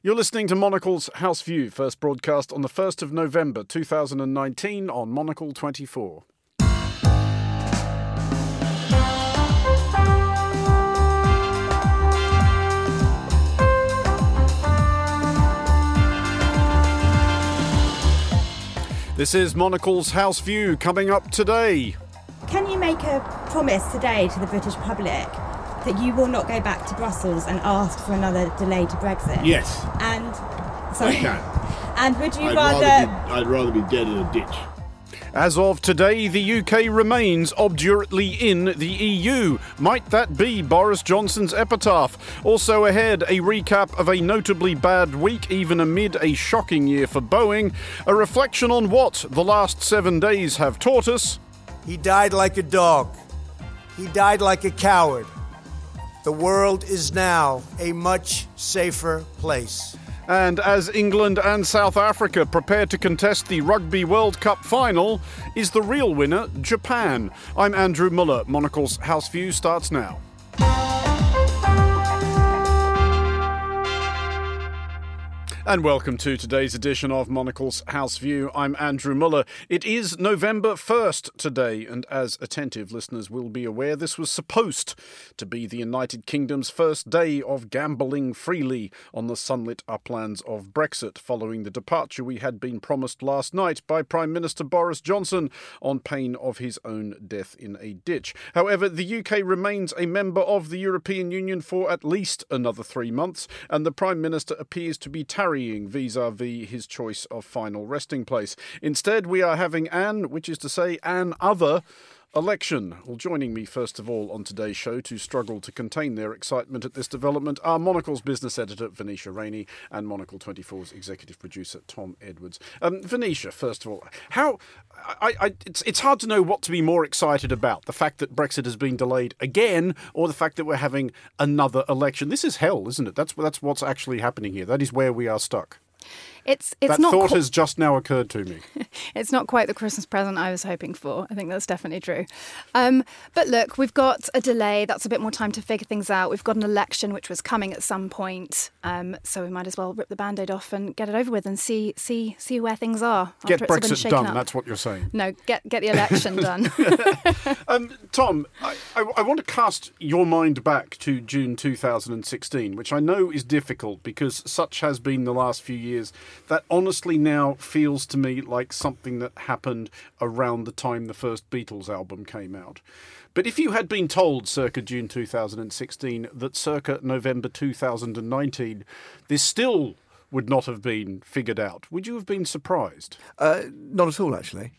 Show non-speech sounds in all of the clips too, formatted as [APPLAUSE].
You're listening to Monocle's House View, first broadcast on the 1st of November 2019 on Monocle 24. This is Monocle's House View coming up today. Can you make a promise today to the British public that you will not go back to Brussels and ask for another delay to Brexit? Yes, And sorry. I can. [LAUGHS] And would you I'd rather? rather, be, I'd rather be dead in a ditch. As of today, the UK remains obdurately in the EU. Might that be Boris Johnson's epitaph? Also ahead, a recap of a notably bad week, even amid a shocking year for Boeing, a reflection on what the last seven days have taught us, He died like a dog. He died like a coward. The world is now a much safer place. and as England and South Africa prepare to contest the Rugby World Cup final, is the real winner Japan? I'm Andrew Muller. Monocle's House View starts now. And welcome to today's edition of Monocle's House View. I'm Andrew Muller. It is November 1st today, and as attentive listeners will be aware, this was supposed to be the United Kingdom's first day of gambolling freely on the sunlit uplands of Brexit, following the departure we had been promised last night by Prime Minister Boris Johnson on pain of his own death in a ditch. However, the UK remains a member of the European Union for at least another three months, and the Prime Minister appears to be tarrying vis a vis his choice of final resting place. Instead, we are having an, which is to say, an other. Election. Well, joining me first of all on today's show to struggle to contain their excitement at this development are Monocle's business editor Venetia Rainey and Monocle 24's executive producer Tom Edwards. Um, Venetia, first of all, how I, I, it's it's hard to know what to be more excited about: the fact that Brexit has been delayed again, or the fact that we're having another election. This is hell, isn't it? That's that's what's actually happening here. That is where we are stuck. It's it's that not thought qu- has just now occurred to me. [LAUGHS] it's not quite the Christmas present I was hoping for. I think that's definitely true. Um, but look, we've got a delay. That's a bit more time to figure things out. We've got an election which was coming at some point, um, so we might as well rip the band-aid off and get it over with and see see see where things are. Get after it's all been Brexit done. up. That's what you're saying. No, get get the election [LAUGHS] done. [LAUGHS] Um, Tom, I, I, I want to cast your mind back to June 2016, which I know is difficult because such has been the last few years. That honestly now feels to me like something that happened around the time the first Beatles album came out. But if you had been told circa June 2016 that circa November 2019 this still would not have been figured out, would you have been surprised? Uh, not at all, actually.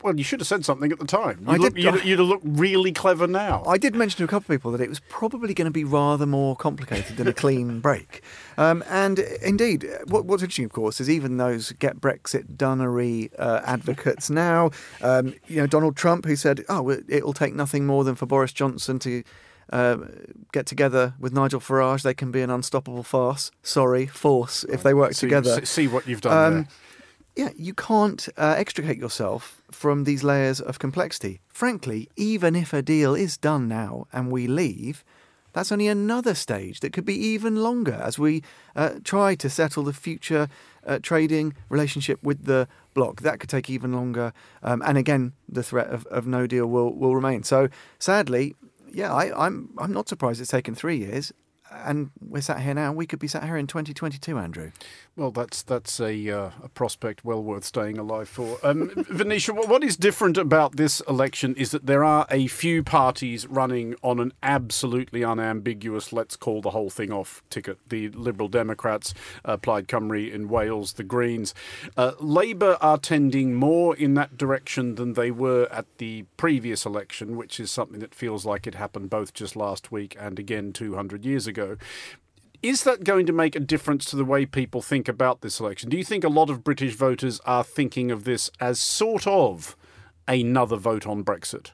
Well, you should have said something at the time. You'd, I look, did- you'd, you'd have looked really clever now. I did mention to a couple of people that it was probably going to be rather more complicated than a clean [LAUGHS] break. Um, and indeed, what, what's interesting, of course, is even those get Brexit donery uh, advocates now, um, you know, Donald Trump, who said, oh, it- it'll take nothing more than for Boris Johnson to. Uh, get together with Nigel Farage, they can be an unstoppable farce. Sorry, force if they work see, together. See, see what you've done Um, yeah, you can't uh, extricate yourself from these layers of complexity. Frankly, even if a deal is done now and we leave, that's only another stage that could be even longer as we uh, try to settle the future uh, trading relationship with the bloc. That could take even longer. Um, and again, the threat of, of no deal will, will remain. So sadly, yeah, I, I'm, I'm not surprised it's taken three years. And we're sat here now. We could be sat here in 2022, Andrew. Well, that's that's a uh, a prospect well worth staying alive for. Um, [LAUGHS] Venetia, what is different about this election is that there are a few parties running on an absolutely unambiguous "let's call the whole thing off" ticket. The Liberal Democrats, uh, Plaid Cymru in Wales, the Greens, uh, Labour are tending more in that direction than they were at the previous election, which is something that feels like it happened both just last week and again 200 years ago. Is that going to make a difference to the way people think about this election? Do you think a lot of British voters are thinking of this as sort of another vote on Brexit?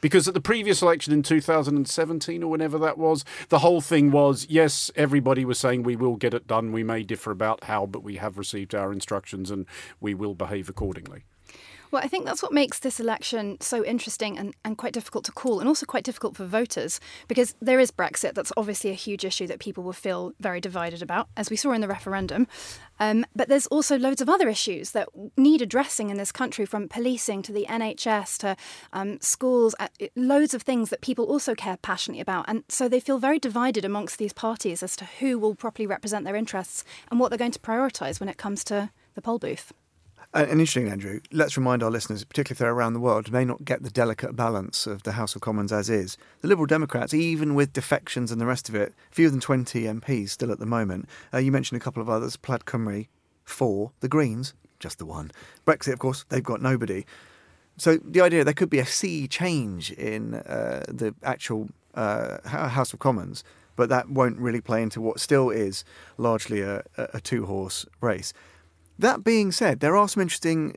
Because at the previous election in 2017 or whenever that was, the whole thing was yes, everybody was saying we will get it done. We may differ about how, but we have received our instructions and we will behave accordingly. Well, I think that's what makes this election so interesting and, and quite difficult to call, and also quite difficult for voters, because there is Brexit. That's obviously a huge issue that people will feel very divided about, as we saw in the referendum. Um, but there's also loads of other issues that need addressing in this country, from policing to the NHS to um, schools, uh, loads of things that people also care passionately about. And so they feel very divided amongst these parties as to who will properly represent their interests and what they're going to prioritise when it comes to the poll booth. And interesting, Andrew, let's remind our listeners, particularly if they're around the world, may not get the delicate balance of the House of Commons as is. The Liberal Democrats, even with defections and the rest of it, fewer than 20 MPs still at the moment. Uh, you mentioned a couple of others, Plaid Cymru, four. The Greens, just the one. Brexit, of course, they've got nobody. So the idea there could be a sea change in uh, the actual uh, House of Commons, but that won't really play into what still is largely a, a two horse race. That being said, there are some interesting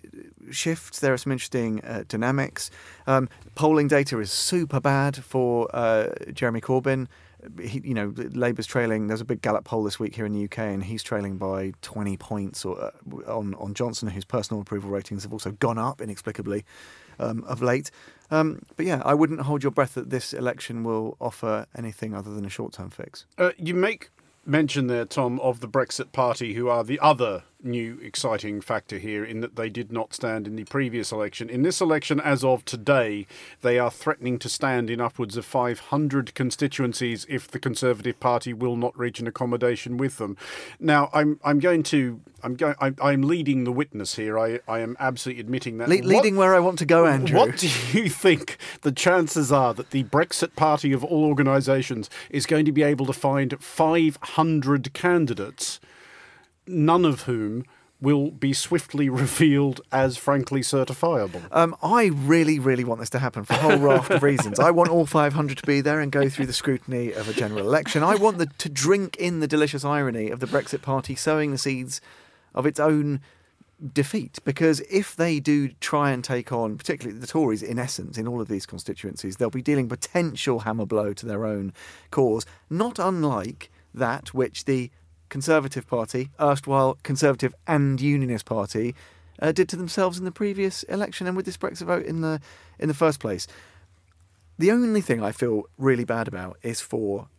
shifts. There are some interesting uh, dynamics. Um, polling data is super bad for uh, Jeremy Corbyn. He, you know, Labour's trailing. There's a big Gallup poll this week here in the UK, and he's trailing by 20 points or, uh, on on Johnson, whose personal approval ratings have also gone up inexplicably um, of late. Um, but yeah, I wouldn't hold your breath that this election will offer anything other than a short-term fix. Uh, you make mention there, Tom, of the Brexit Party, who are the other new exciting factor here in that they did not stand in the previous election. In this election, as of today, they are threatening to stand in upwards of 500 constituencies if the Conservative Party will not reach an accommodation with them. Now, I'm I'm going to I'm going I'm, I'm leading the witness here. I I am absolutely admitting that. Le- leading what, where I want to go, Andrew. What do you [LAUGHS] think the chances are that the Brexit Party of all organisations is going to be able to find 500 candidates? None of whom will be swiftly [LAUGHS] revealed as frankly certifiable. Um, I really, really want this to happen for a whole raft of reasons. I want all 500 to be there and go through the scrutiny of a general election. I want the, to drink in the delicious irony of the Brexit Party sowing the seeds of its own defeat because if they do try and take on particularly the Tories in essence in all of these constituencies they'll be dealing potential hammer blow to their own cause not unlike that which the Conservative Party, erstwhile Conservative and Unionist Party, uh, did to themselves in the previous election and with this Brexit vote in the in the first place. The only thing I feel really bad about is for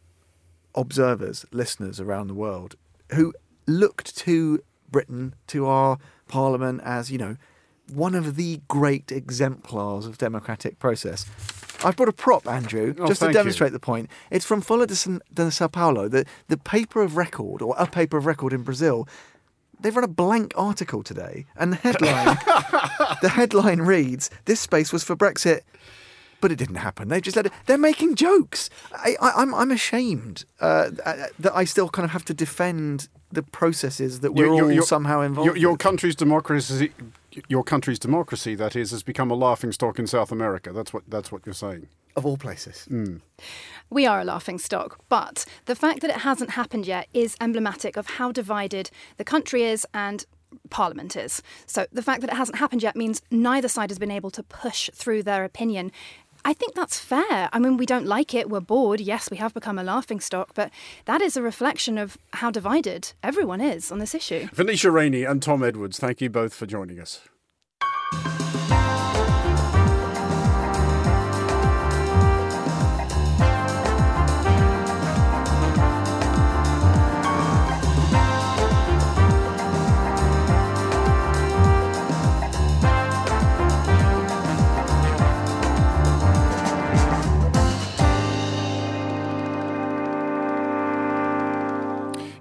observers, listeners around the world who looked to Britain, to our parliament as, you know, one of the great exemplars of democratic process. I've brought a prop, Andrew, oh, just to demonstrate you. the point. It's from Folha de, de Sao Paulo, the, the paper of record, or a paper of record in Brazil. They've run a blank article today, and the headline, [LAUGHS] the headline reads, "This space was for Brexit." But it didn't happen. They just let it. They're making jokes. I, am I'm, I'm ashamed uh, that I still kind of have to defend the processes that we're all somehow involved. Your, your country's democracy your country's democracy, that is, has become a laughing stock in South America. That's what that's what you're saying. Of all places. Mm. We are a laughing stock, but the fact that it hasn't happened yet is emblematic of how divided the country is and Parliament is. So the fact that it hasn't happened yet means neither side has been able to push through their opinion I think that's fair. I mean, we don't like it, we're bored. Yes, we have become a laughing stock, but that is a reflection of how divided everyone is on this issue. Venetia Rainey and Tom Edwards, thank you both for joining us.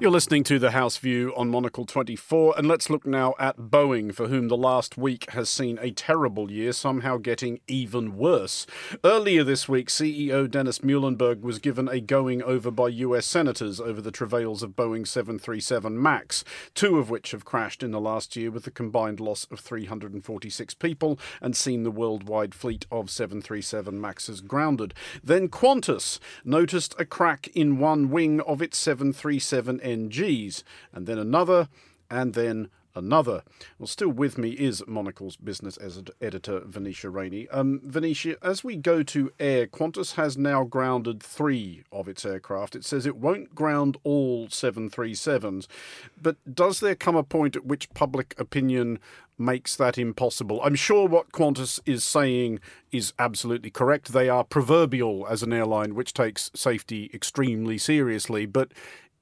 You're listening to the House View on Monocle 24, and let's look now at Boeing, for whom the last week has seen a terrible year, somehow getting even worse. Earlier this week, CEO Dennis Muilenburg was given a going over by US senators over the travails of Boeing 737 MAX, two of which have crashed in the last year with a combined loss of 346 people and seen the worldwide fleet of 737 MAXs grounded. Then Qantas noticed a crack in one wing of its 737 NGs, and then another, and then another. Well, still with me is Monocle's business editor, Venetia Rainey. Um, Venetia, as we go to air, Qantas has now grounded three of its aircraft. It says it won't ground all 737s, but does there come a point at which public opinion makes that impossible? I'm sure what Qantas is saying is absolutely correct. They are proverbial as an airline which takes safety extremely seriously, but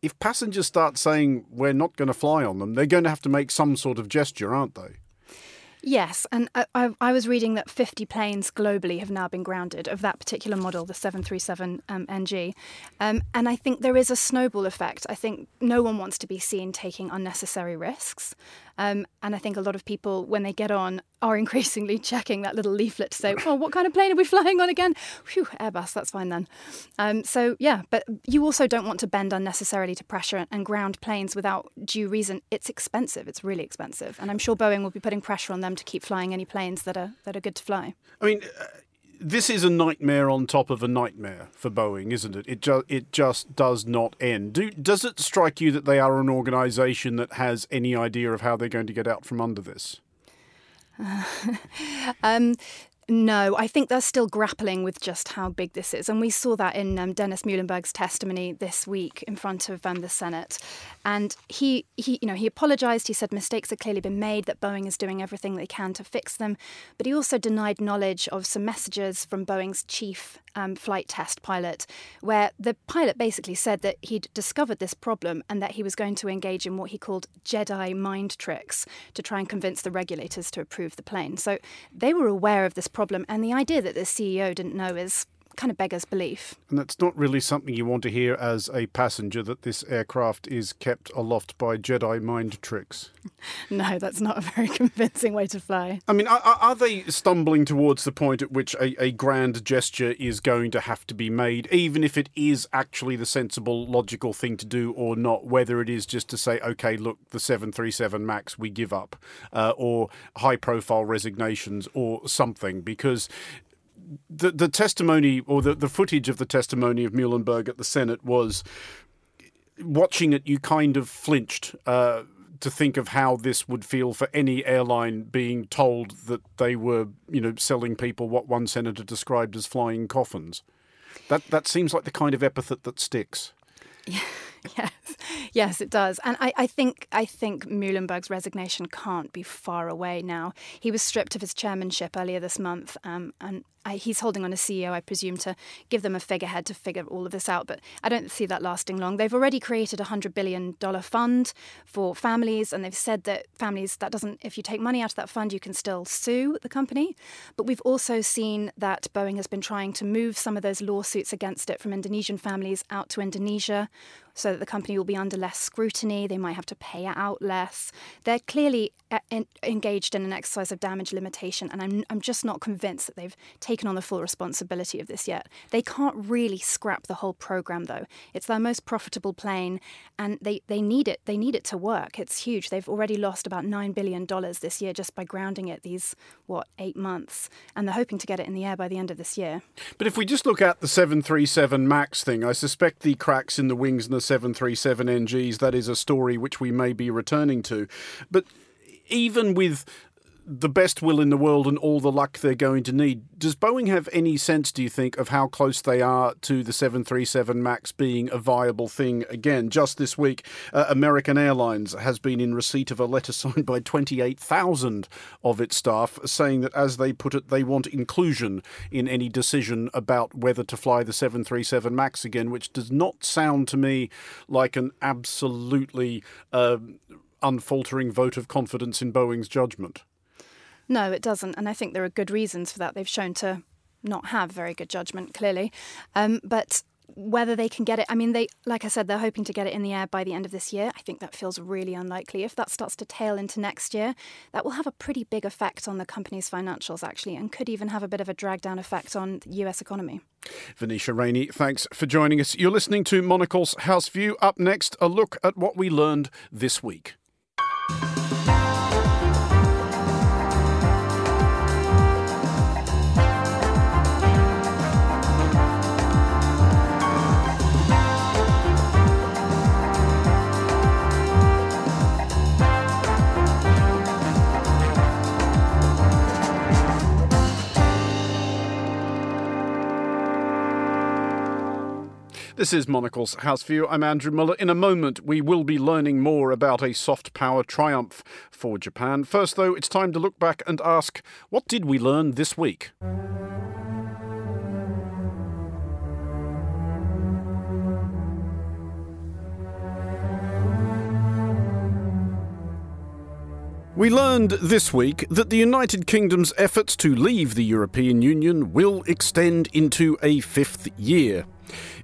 if passengers start saying we're not going to fly on them, they're going to have to make some sort of gesture, aren't they? Yes, and I, I, was reading that 50 planes globally have now been grounded of that particular model, the 737 um, NG. Um, and I think there is a snowball effect. I think no one wants to be seen taking unnecessary risks. Um, and I think a lot of people, when they get on, are [LAUGHS] increasingly checking that little leaflet to say, "Well, [LAUGHS] oh, what kind of plane are we flying on again?" Phew, Airbus, that's fine then. Um, so yeah, but you also don't want to bend unnecessarily to pressure and ground planes without due reason. It's expensive. It's really expensive, and I'm sure Boeing will be putting pressure on them to keep flying any planes that are that are good to fly. I mean. Uh this is a nightmare on top of a nightmare for Boeing, isn't it? It just it just does not end. Do, does it strike you that they are an organisation that has any idea of how they're going to get out from under this? [LAUGHS] um, no, I think they're still grappling with just how big this is. And we saw that in um, Dennis Muilenburg's testimony this week in front of um, the Senate. And he, he, you know, he apologised. He said mistakes had clearly been made, that Boeing is doing everything they can to fix them. But he also denied knowledge of some messages from Boeing's chief um, flight test pilot, where the pilot basically said that he'd discovered this problem and that he was going to engage in what he called Jedi mind tricks to try and convince the regulators to approve the plane. So they were aware of this problem, and the idea that the CEO didn't know is kind of beggars belief. And that's not really something you want to hear as a passenger that this aircraft is kept aloft by Jedi mind tricks. [LAUGHS] no, that's not a very [LAUGHS] convincing way to fly. I mean, are, are they stumbling towards the point at which a, a grand gesture is going to have to be made, even if it is actually the sensible, logical thing to do or not, whether it is just to say, okay, look, the 737 MAX, we give up, uh, or high profile resignations or something, because the the testimony or the, the footage of the testimony of Muilenburg at the Senate was watching it. You kind of flinched. Uh, to think of how this would feel for any airline being told that they were, you know, selling people what one senator described as flying coffins. That that seems like the kind of epithet that sticks. [LAUGHS] Yes, yes, it does. And I, I think I think Muilenburg's resignation can't be far away now. He was stripped of his chairmanship earlier this month, um, and I, he's holding on a CEO, I presume, to give them a figurehead to figure all of this out. But I don't see that lasting long. They've already created a hundred billion dollar fund for families, and they've said that families that doesn't, if you take money out of that fund, you can still sue the company. But we've also seen that Boeing has been trying to move some of those lawsuits against it from Indonesian families out to Indonesia so that the company will be under less scrutiny. They might have to pay out less. They're clearly uh, engaged in an exercise of damage limitation, and I'm, I'm just not convinced that they've taken on the full responsibility of this yet. They can't really scrap the whole program, though. It's their most profitable plane, and they, they need it. They need it to work. It's huge. They've already lost about $9 billion this year just by grounding it these, what, eight months, and they're hoping to get it in the air by the end of this year. But if we just look at the 737 MAX thing, I suspect the cracks in the wings and the 737 NGs, that is a story which we may be returning to. But even with the best will in the world and all the luck they're going to need. Does Boeing have any sense, do you think, of how close they are to the 737 MAX being a viable thing again? Just this week, uh, American Airlines has been in receipt of a letter [LAUGHS] signed by 28,000 of its staff saying that, as they put it, they want inclusion in any decision about whether to fly the 737 MAX again, which does not sound to me like an absolutely uh, unfaltering vote of confidence in Boeing's judgment. No, it doesn't. And I think there are good reasons for that. They've shown to not have very good judgment, clearly. Um, but whether they can get it, I mean, they, like I said, they're hoping to get it in the air by the end of this year. I think that feels really unlikely. If that starts to tail into next year, that will have a pretty big effect on the company's financials, actually, and could even have a bit of a drag down effect on the US economy. Venetia Rainey, thanks for joining us. You're listening to Monocle's House View. Up next, a look at what we learned this week. This is Monocle's House View. I'm Andrew Muller. In a moment, we will be learning more about a soft power triumph for Japan. First, though, it's time to look back and ask what did we learn this week? We learned this week that the United Kingdom's efforts to leave the European Union will extend into a fifth year.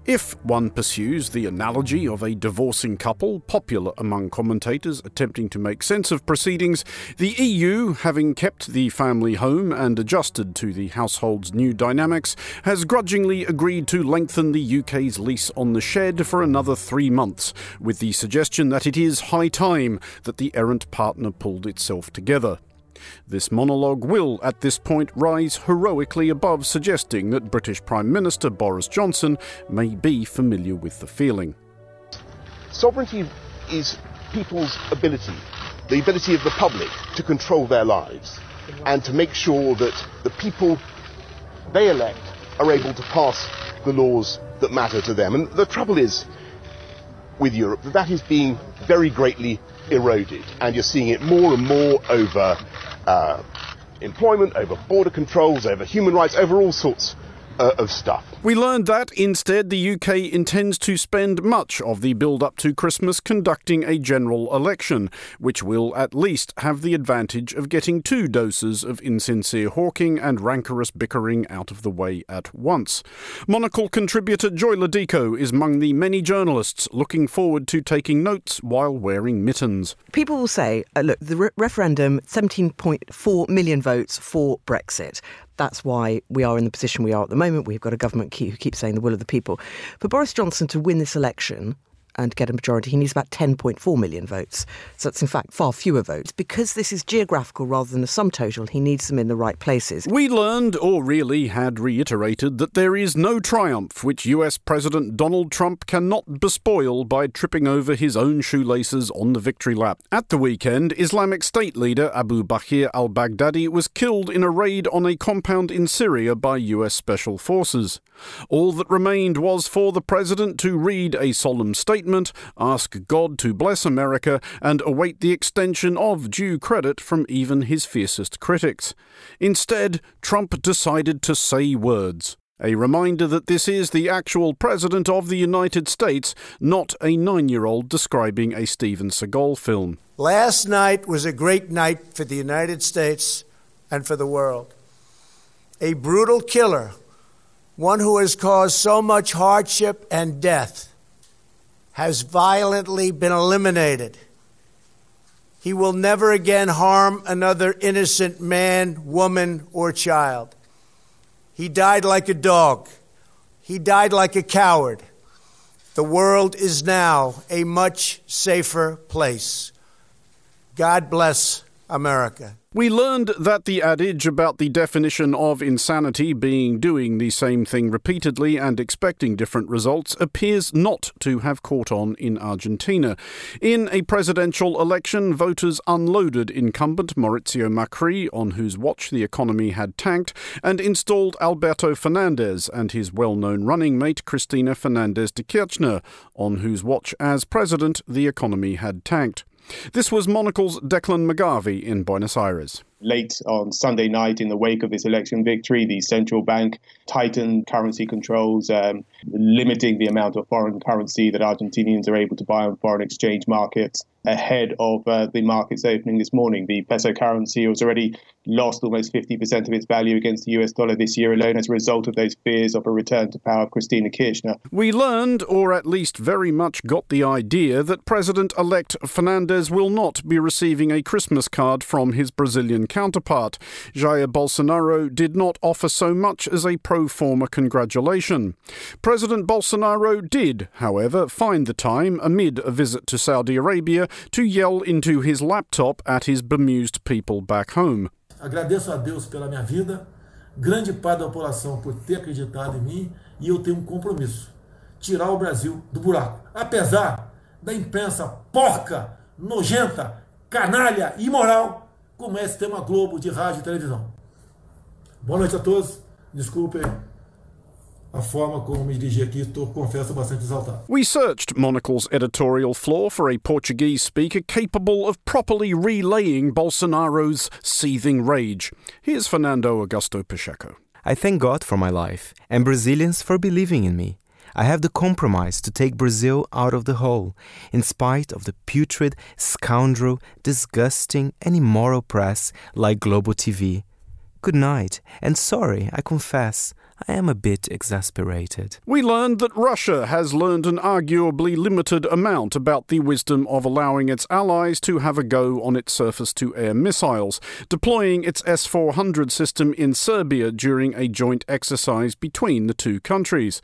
If one pursues the analogy of a divorcing couple, popular among commentators attempting to make sense of proceedings, the EU, having kept the family home and adjusted to the household's new dynamics, has grudgingly agreed to lengthen the UK's lease on the shed for another three months, with the suggestion that it is high time that the errant partner pulled itself together. This monologue will, at this point, rise heroically above suggesting that British Prime Minister Boris Johnson may be familiar with the feeling. Sovereignty is people's ability, the ability of the public to control their lives and to make sure that the people they elect are able to pass the laws that matter to them. And the trouble is with Europe that that is being very greatly eroded, and you're seeing it more and more over uh, employment, over border controls, over human rights, over all sorts uh, of stuff. We learned that instead the UK intends to spend much of the build up to Christmas conducting a general election, which will at least have the advantage of getting two doses of insincere hawking and rancorous bickering out of the way at once. Monocle contributor Joy Lo Dico is among the many journalists looking forward to taking notes while wearing mittens. People will say, uh, look, the re- referendum, 17.4 million votes for Brexit. That's why we are in the position we are at the moment. We've got a government who keeps saying the will of the people. For Boris Johnson to win this election, and get a majority, he needs about 10.4 million votes. So it's in fact far fewer votes. Because this is geographical rather than a sum total, he needs them in the right places. We learned, or really had reiterated, that there is no triumph which US President Donald Trump cannot bespoil by tripping over his own shoelaces on the victory lap. At the weekend, Islamic State leader Abu Bakr al Baghdadi was killed in a raid on a compound in Syria by US Special Forces. All that remained was for the president to read a solemn statement, ask God to bless America, and await the extension of due credit from even his fiercest critics. Instead, Trump decided to say words. A reminder that this is the actual President of the United States, not a nine year old describing a Steven Seagal film. Last night was a great night for the United States and for the world. A brutal killer one who has caused so much hardship and death, has violently been eliminated. He will never again harm another innocent man, woman, or child. He died like a dog. He died like a coward. The world is now a much safer place. God bless America. We learned that the adage about the definition of insanity being doing the same thing repeatedly and expecting different results appears not to have caught on in Argentina. In a presidential election, voters unloaded incumbent Mauricio Macri, on whose watch the economy had tanked, and installed Alberto Fernandez and his well known running mate Cristina Fernandez de Kirchner, on whose watch as president the economy had tanked. This was Monocle's Declan McGarvey in Buenos Aires. Late on Sunday night, in the wake of this election victory, the central bank tightened currency controls, um, limiting the amount of foreign currency that Argentinians are able to buy on foreign exchange markets ahead of uh, the markets opening this morning. The peso currency has already lost almost 50% of its value against the US dollar this year alone as a result of those fears of a return to power of Cristina Kirchner. We learned, or at least very much got the idea, that President elect Fernandez will not be receiving a Christmas card from his Brazilian counterpart. Jair Bolsonaro did not offer so much as a pro forma congratulation. President Bolsonaro did, however, find the time, amid a visit to Saudi Arabia, to yell into his laptop at his bemused people back home. Agradeço a Deus pela minha vida, grande parte da população por ter acreditado em mim e eu tenho um compromisso: tirar o Brasil do buraco. Apesar da imprensa porca, nojenta, canalha, imoral, como é esse tema Globo de rádio e televisão. Boa noite a todos. Desculpem a forma como me dirigi aqui, estou, confesso, bastante exaltado. We searched Monocle's editorial floor for a Portuguese speaker capable of properly relaying Bolsonaro's seething rage. Here's Fernando Augusto Pacheco. I thank God for my life and Brazilians for believing in me. I have the compromise to take Brazil out of the hole, in spite of the putrid, scoundrel, disgusting, and immoral press like Global TV. Good night, and sorry, I confess, I am a bit exasperated. We learned that Russia has learned an arguably limited amount about the wisdom of allowing its allies to have a go on its surface to air missiles, deploying its S 400 system in Serbia during a joint exercise between the two countries.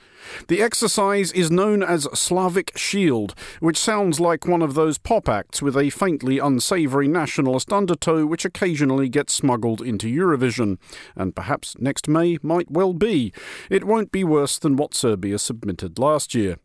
The exercise is known as Slavic Shield, which sounds like one of those pop acts with a faintly unsavoury nationalist undertow which occasionally gets smuggled into Eurovision, and perhaps next May might well be. It won't be worse than what Serbia submitted last year.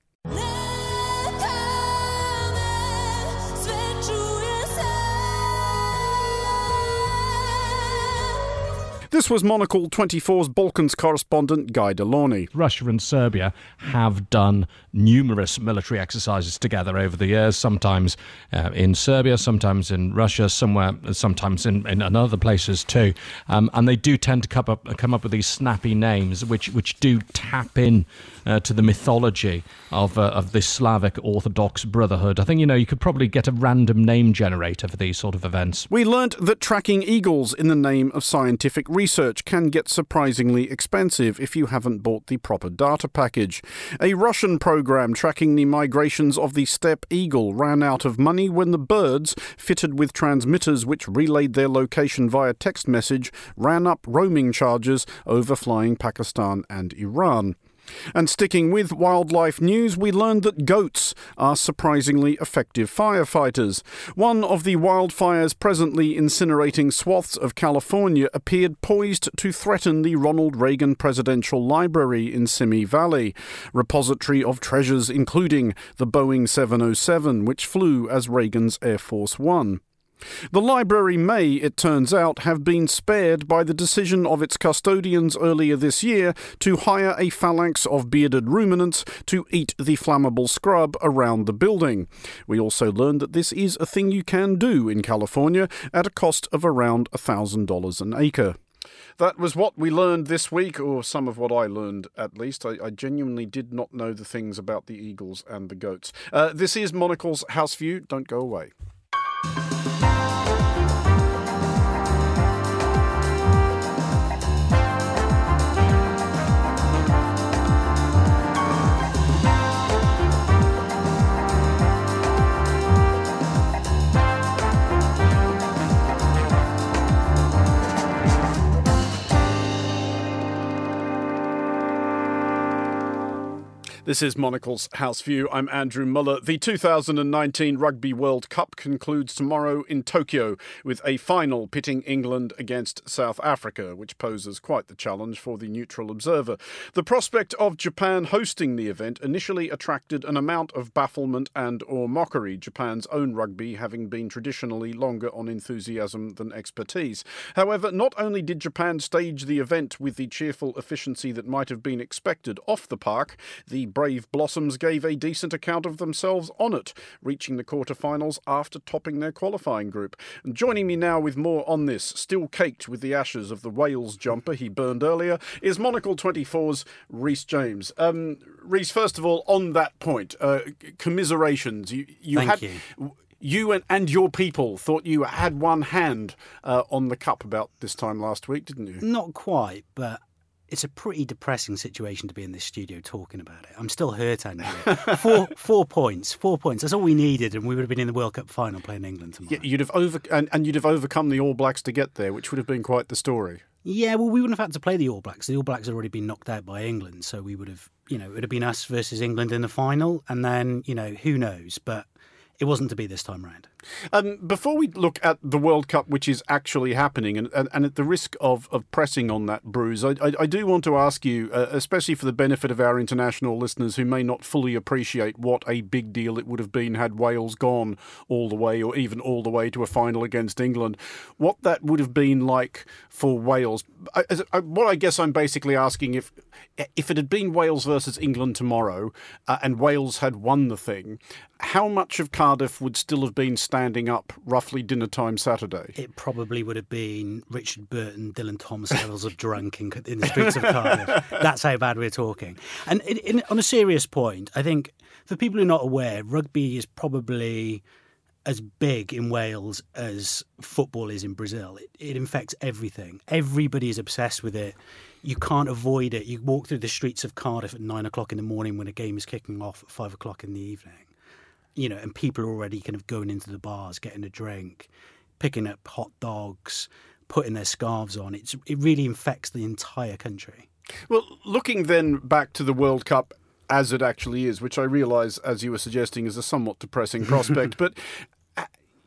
This was Monocle 24's Balkans correspondent Guy De Launey. Russia and Serbia have done numerous military exercises together over the years, sometimes uh, in Serbia, sometimes in Russia, somewhere, sometimes in, in other places too. Um, and they do tend to come up, come up with these snappy names, which, which do tap in uh, to the mythology of, uh, of this Slavic Orthodox Brotherhood. I think, you know, you could probably get a random name generator for these sort of events. We learnt that tracking eagles in the name of scientific research can get surprisingly expensive if you haven't bought the proper data package. A Russian program tracking the migrations of the steppe eagle ran out of money when the birds, fitted with transmitters which relayed their location via text message, ran up roaming charges over flying Pakistan and Iran. And sticking with wildlife news, we learned that goats are surprisingly effective firefighters. One of the wildfires presently incinerating swaths of California appeared poised to threaten the Ronald Reagan Presidential Library in Simi Valley, repository of treasures including the Boeing 707, which flew as Reagan's Air Force One. The library may, it turns out, have been spared by the decision of its custodians earlier this year to hire a phalanx of bearded ruminants to eat the flammable scrub around the building. We also learned that this is a thing you can do in California at a cost of around $1,000 an acre. That was what we learned this week, or some of what I learned at least. I, I genuinely did not know the things about the eagles and the goats. Uh, this is Monocle's House View. Don't go away. This is Monocle's House View. I'm Andrew Muller. The 2019 Rugby World Cup concludes tomorrow in Tokyo with a final pitting England against South Africa, which poses quite the challenge for the neutral observer. The prospect of Japan hosting the event initially attracted an amount of bafflement and or mockery, Japan's own rugby having been traditionally longer on enthusiasm than expertise. However, not only did Japan stage the event with the cheerful efficiency that might have been expected off the park, the Brave Blossoms gave a decent account of themselves on it, reaching the quarterfinals after topping their qualifying group. And joining me now with more on this, still caked with the ashes of the Wales jumper he burned earlier, is Monocle 24's Rhys James. Um, Rhys, first of all, on that point, uh, commiserations. You, you Thank had. you you and, and your people thought you had one hand uh, on the cup about this time last week, didn't you? Not quite, but it's a pretty depressing situation to be in this studio talking about it. I'm still hurt, Andrew. [LAUGHS] four, four points, four points. That's all we needed, and we would have been in the World Cup final playing England tomorrow. Yeah, you'd have over and, and you'd have overcome the All Blacks to get there, which would have been quite the story. Yeah, well, we wouldn't have had to play the All Blacks. The All Blacks had already been knocked out by England, so we would have, you know, it would have been us versus England in the final, and then, you know, who knows? But it wasn't to be this time around. Um, before we look at the World Cup, which is actually happening, and, and, and at the risk of, of pressing on that, Bruce, I, I, I do want to ask you, uh, especially for the benefit of our international listeners who may not fully appreciate what a big deal it would have been had Wales gone all the way, or even all the way to a final against England, what that would have been like for Wales. I, I, what I guess I'm basically asking if if it had been Wales versus England tomorrow, uh, and Wales had won the thing, how much of Cardiff would still have been standing up roughly dinner time Saturday? It probably would have been Richard Burton, Dylan Thomas levels of drunk in, in, the streets of Cardiff. [LAUGHS] That's how bad we're talking. And in, in, on a serious point, I think for people who are not aware, rugby is probably as big in Wales as football is in Brazil. It, it infects everything. Everybody is obsessed with it. You can't avoid it. You walk through the streets of Cardiff at nine o'clock in the morning when a game is kicking off at five o'clock in the evening you know, and people are already kind of going into the bars, getting a drink, picking up hot dogs, putting their scarves on. It's it really infects the entire country. Well, looking then back to the World Cup as it actually is, which I realise, as you were suggesting, is a somewhat depressing [LAUGHS] prospect, but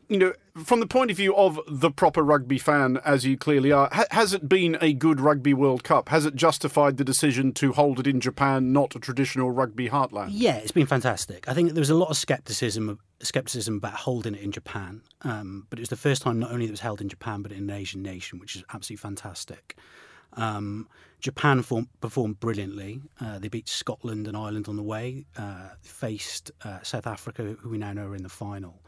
you know, from the point of view of the proper rugby fan, as you clearly are, ha- has it been a good Rugby World Cup? Has it justified the decision to hold it in Japan, not a traditional rugby heartland? Yeah, it's been fantastic. I think there was a lot of skepticism skepticism about holding it in Japan, um, but it was the first time not only that it was held in Japan, but in an Asian nation, which is absolutely fantastic. Um, Japan form, performed brilliantly. Uh, they beat Scotland and Ireland on the way, uh, faced uh, South Africa, who we now know are in the final.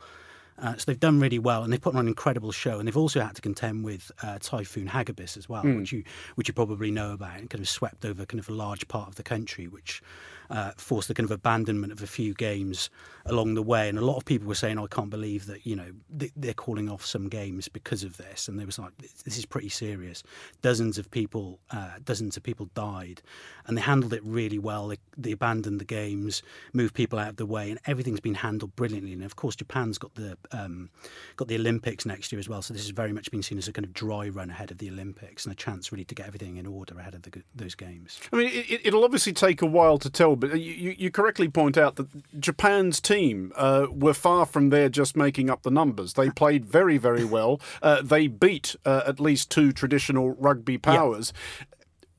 Uh, so they've done really well, and they've put on an incredible show. And they've also had to contend with uh, Typhoon Hagibis as well, mm. which you which you probably know about, and kind of swept over kind of a large part of the country, which uh, forced the kind of abandonment of a few games along the way. And a lot of people were saying, oh, "I can't believe that you know they're calling off some games because of this." And they was like, "This is pretty serious." Dozens of people, uh, dozens of people died, and they handled it really well. They, they abandoned the games, moved people out of the way, and everything's been handled brilliantly. And of course, Japan's got the um, got the Olympics next year as well. So this has very much been seen as a kind of dry run ahead of the Olympics and a chance really to get everything in order ahead of the, those games. I mean, it, will obviously take a while to tell, but you, you correctly point out that Japan's team uh, were far from there just making up the numbers. They played very, very well. Uh, they beat uh, at least two traditional rugby powers. Yeah.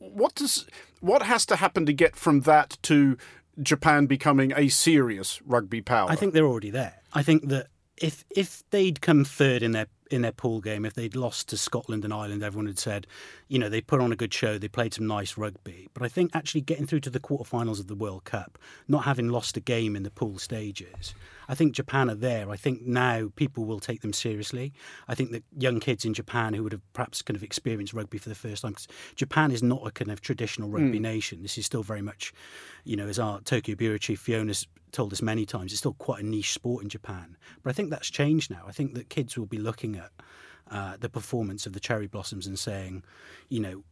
What does what has to happen to get from that to Japan becoming a serious rugby power? I think they're already there. I think that if if they'd come third in their in their pool game, if they'd lost to Scotland and Ireland, everyone had said, you know, they put on a good show, they played some nice rugby. But I think actually getting through to the quarterfinals of the World Cup, not having lost a game in the pool stages, I think Japan are there. I think now people will take them seriously. I think that young kids in Japan who would have perhaps kind of experienced rugby for the first time, because Japan is not a kind of traditional rugby mm. nation. This is still very much, you know, as our Tokyo Bureau chief Fiona's told us many times, it's still quite a niche sport in Japan. But I think that's changed now. I think that kids will be looking at uh, the performance of the cherry blossoms and saying, you know,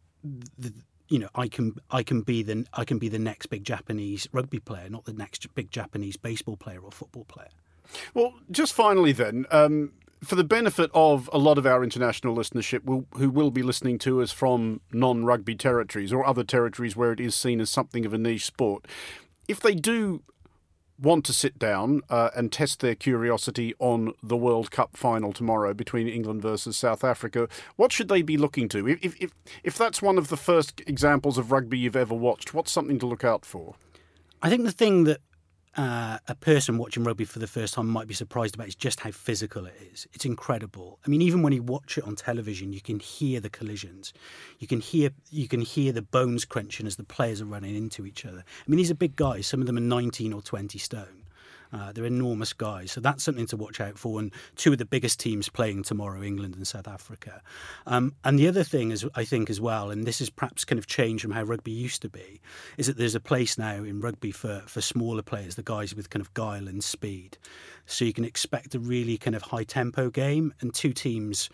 the, you know, I can I can be the I can be the next big Japanese rugby player, not the next big Japanese baseball player or football player. Well, just finally then, um, for the benefit of a lot of our international listenership will, who will be listening to us from non-rugby territories or other territories where it is seen as something of a niche sport, if they do want to sit down uh, and test their curiosity on the World Cup final tomorrow between England versus South Africa, what should they be looking to? If, if, if that's one of the first examples of rugby you've ever watched, what's something to look out for? I think the thing that uh, a person watching rugby for the first time might be surprised about is just how physical it is. It's incredible. I mean, even when you watch it on television, you can hear the collisions. You can hear you can hear the bones crunching as the players are running into each other. I mean, these are big guys. Some of them are 19 or 20 stone. Uh, they're enormous guys, so that's something to watch out for. And two of the biggest teams playing tomorrow, England and South Africa. Um, and the other thing is, I think, as well, and this is perhaps kind of changed from how rugby used to be, is that there's a place now in rugby for for smaller players, the guys with kind of guile and speed. So you can expect a really kind of high tempo game, and two teams,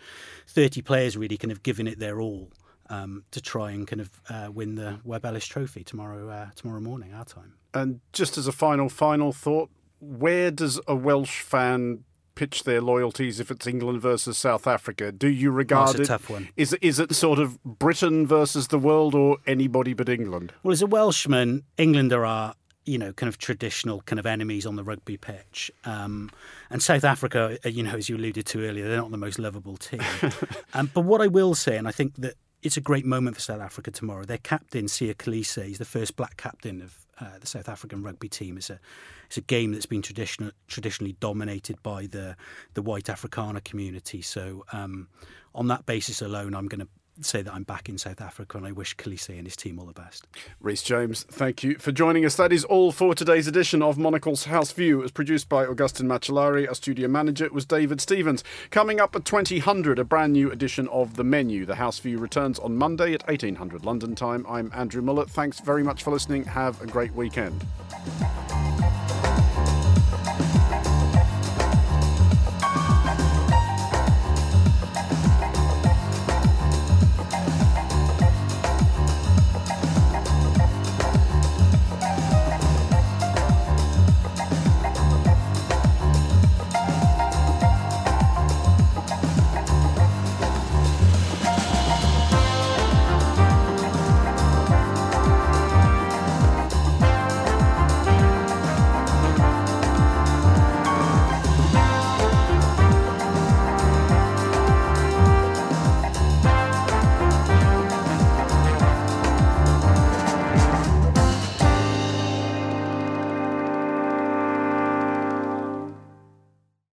thirty players, really kind of giving it their all. Um, to try and kind of uh, win the Webb Ellis Trophy tomorrow uh, tomorrow morning, our time. And just as a final final thought, where does a Welsh fan pitch their loyalties if it's England versus South Africa? Do you regard oh, it? tough one. Is is it sort of Britain versus the world or anybody but England? Well, as a Welshman, England are our you know, kind of traditional kind of enemies on the rugby pitch. Um, and South Africa, uh, you know, as you alluded to earlier, they're not the most lovable team. [LAUGHS] um, but what I will say, and I think that it's a great moment for South Africa tomorrow. Their captain, Siya Kolisi, is the first black captain of uh, the South African rugby team. It's a it's a game that's been traditional, traditionally dominated by the the white Afrikaner community. So um, on that basis alone, I'm going to say that I'm back in South Africa and I wish Kolisi and his team all the best. Rhys James, thank you for joining us. That is all for today's edition of Monocle's House View. It was produced by Augustin Macellari. Our studio manager was David Stevens. Coming up at 2000, a brand new edition of The Menu. The House View returns on Monday at 1800 London time. I'm Andrew Muller. Thanks very much for listening. Have a great weekend.